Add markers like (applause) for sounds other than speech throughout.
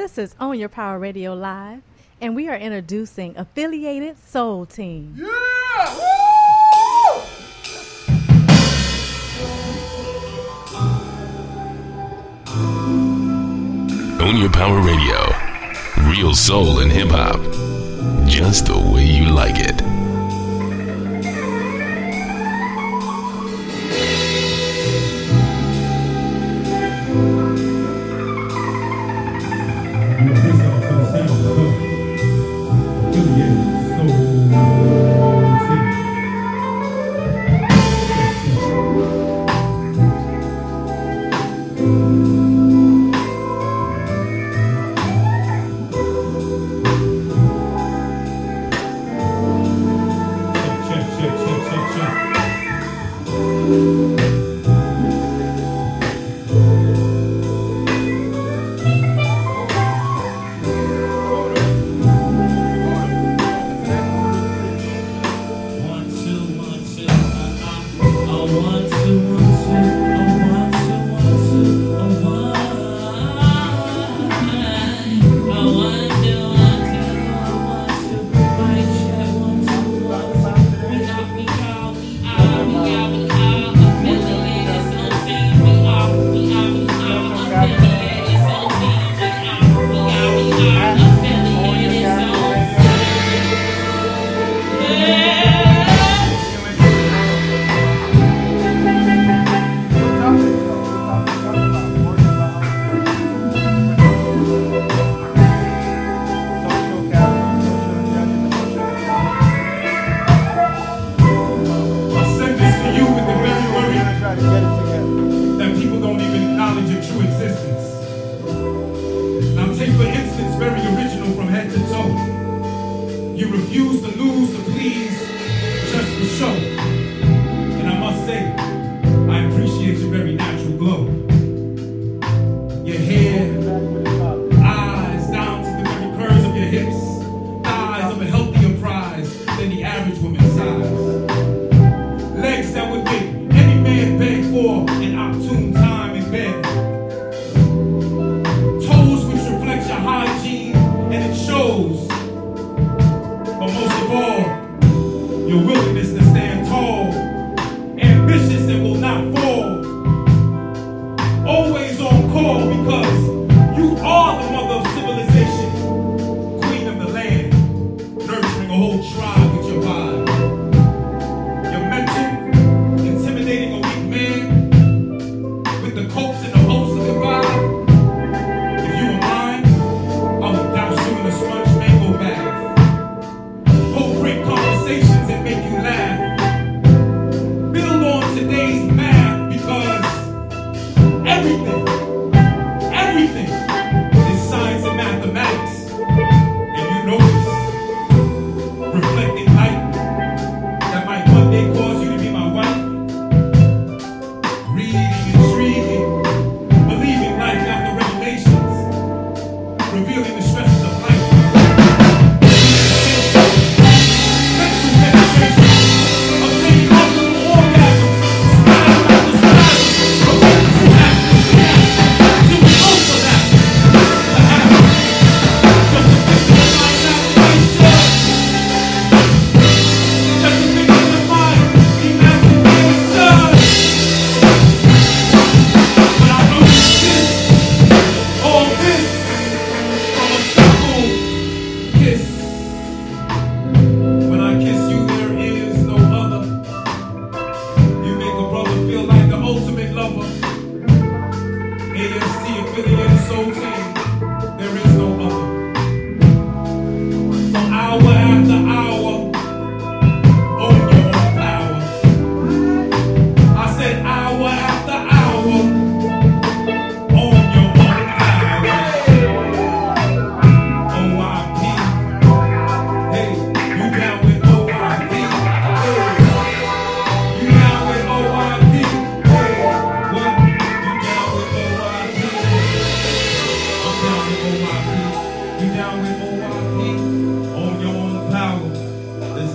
This is Own Your Power Radio Live, and we are introducing Affiliated Soul Team. Yeah! Woo! Own Your Power Radio, real soul and hip hop, just the way you like it. use to lose to please, just for show. Tá Lobão.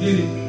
Get.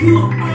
You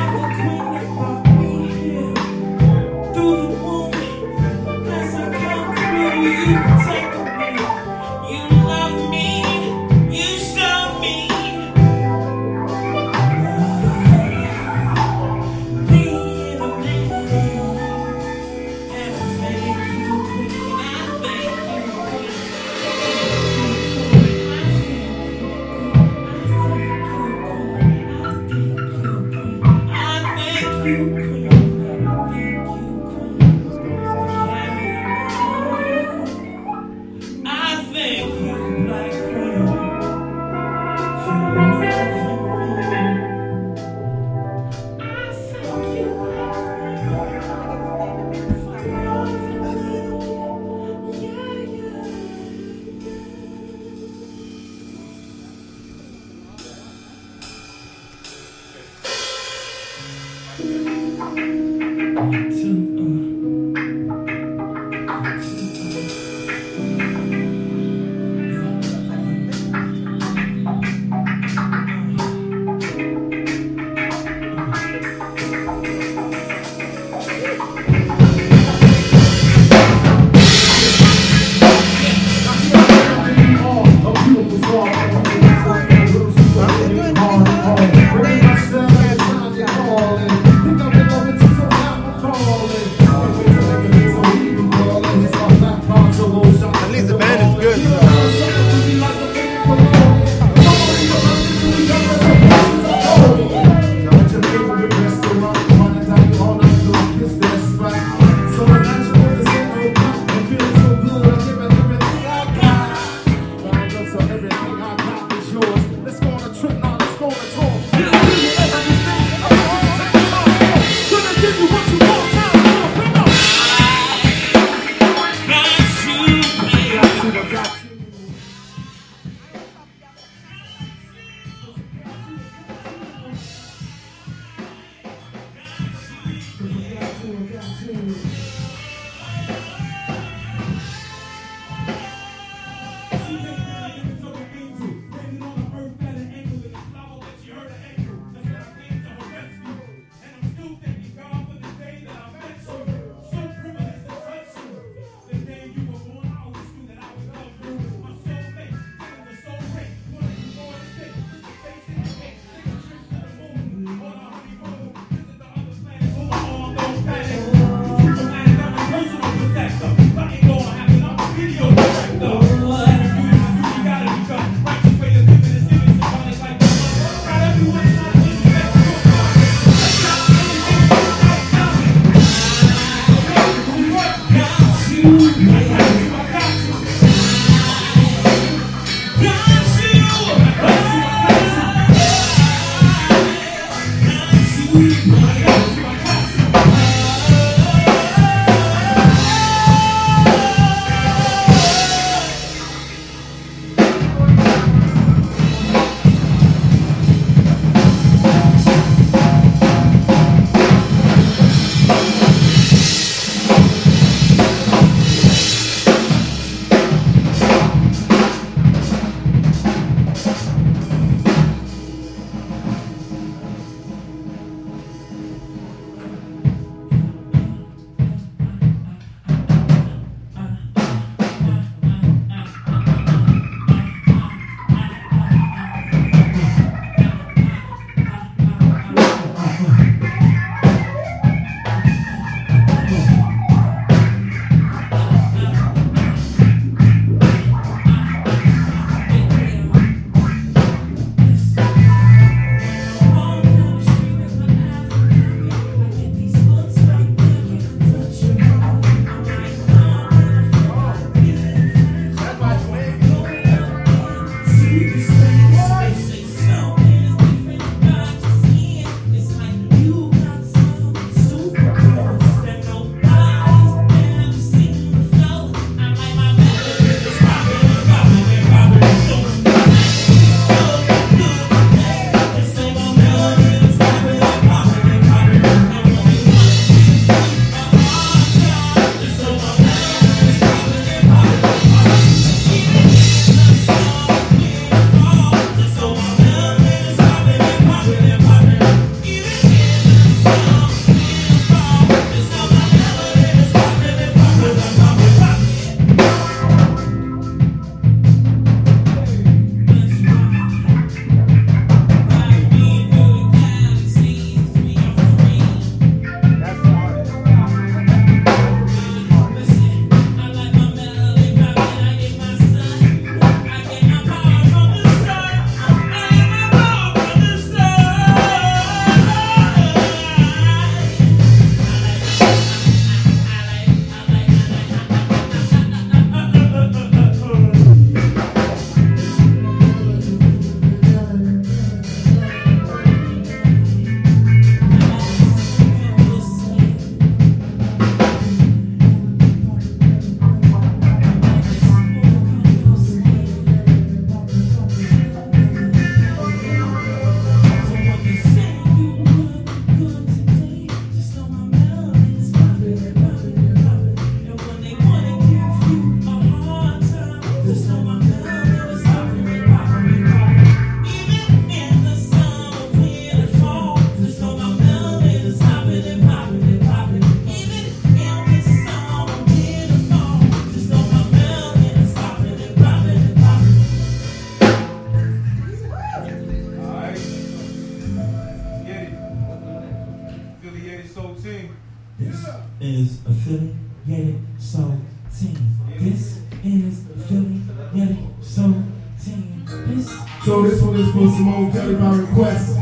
this was Simone Kelly by request.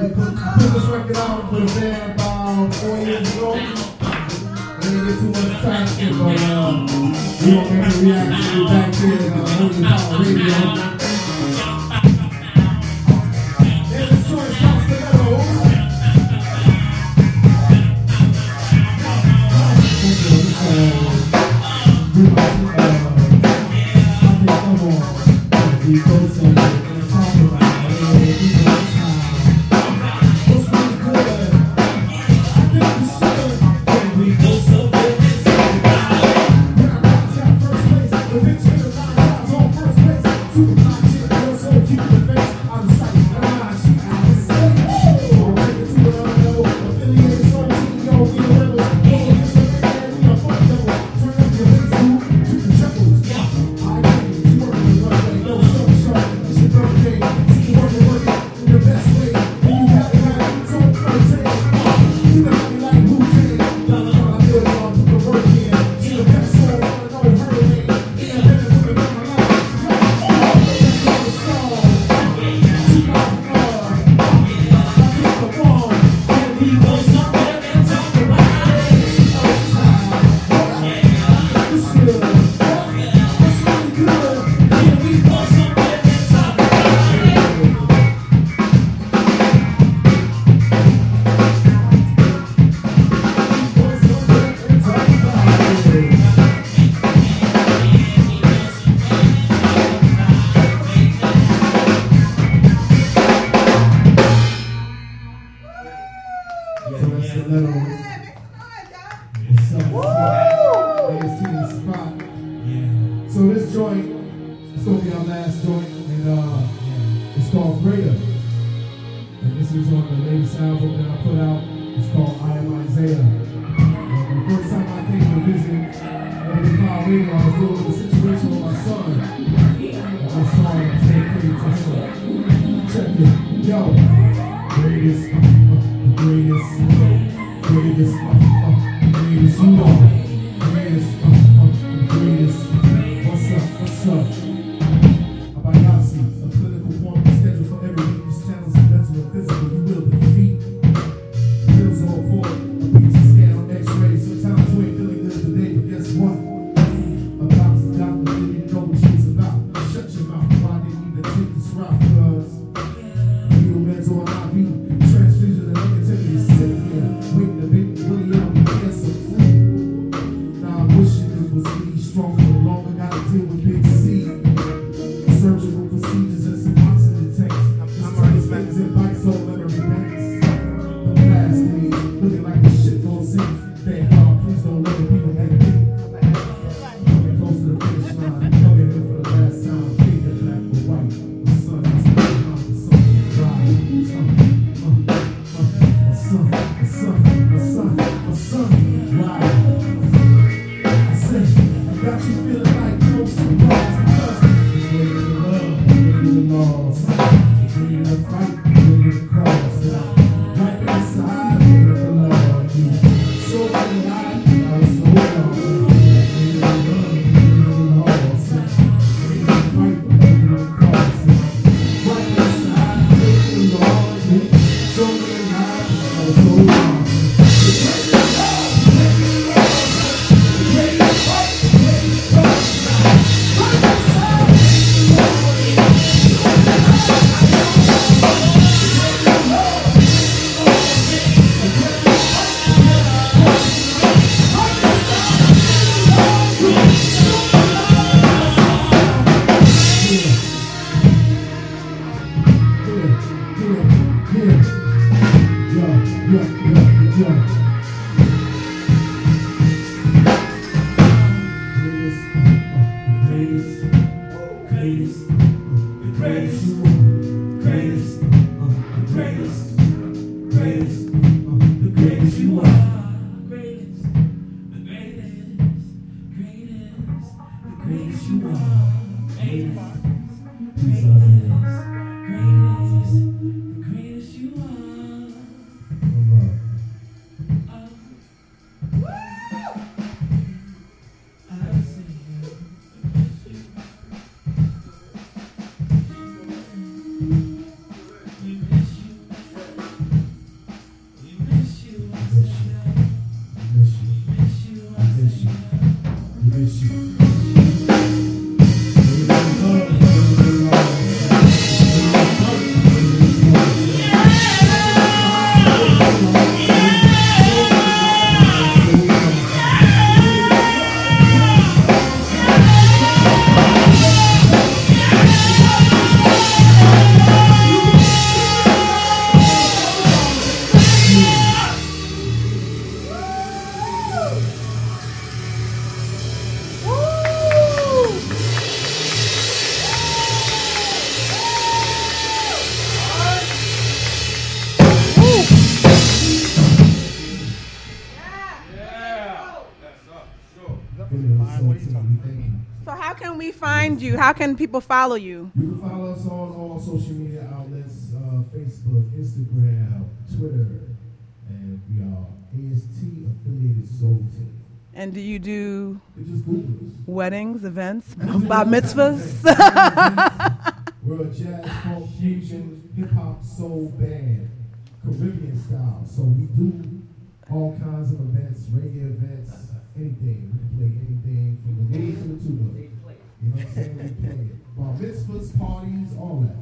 We put, put this record out for the band about four years ago. Didn't get too much traction, but we don't have a reaction back here on Holy Power Radio. Savior. Find you? How can people follow you? You can follow us on all social media outlets, uh, Facebook, Instagram, Twitter, and we are AST affiliated Soul Team. And do you do You just Google us. weddings, events, (laughs) bar mitzvahs? We're a jazz, funk, fusion, hip hop, soul band, Caribbean style. So we do all kinds of events, reggae events, anything. We can play anything from the to the tuba. You know what I'm saying? We play. Bar mitzvahs, parties, all that.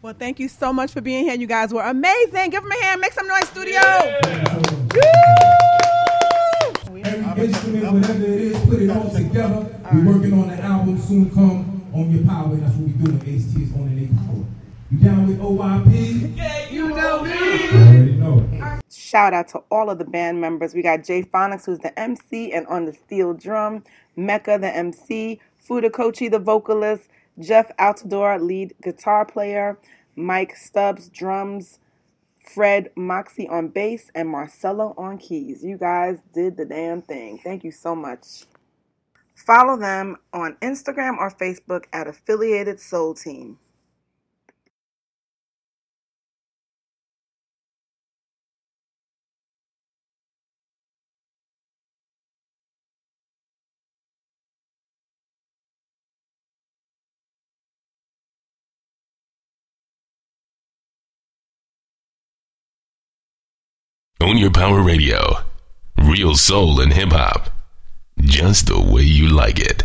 well, thank you so much for being here. You guys were amazing. Give them a hand. Make some noise, studio. Every instrument, whatever it is, put it all together. We're working on an album soon come on your power. That's what we doing. AST is on their power. You down with OYP? Yeah, you know me. Already know. Shout out to all of the band members. We got Jay Phonics, who's the MC and on the steel drum, Mecca, the MC, Fuda Kochi, the vocalist, Jeff Altador, lead guitar player, Mike Stubbs, drums, Fred Moxie on bass, and Marcelo on keys. You guys did the damn thing. Thank you so much. Follow them on Instagram or Facebook at Affiliated Soul Team. Own Your Power Radio. Real soul and hip hop. Just the way you like it.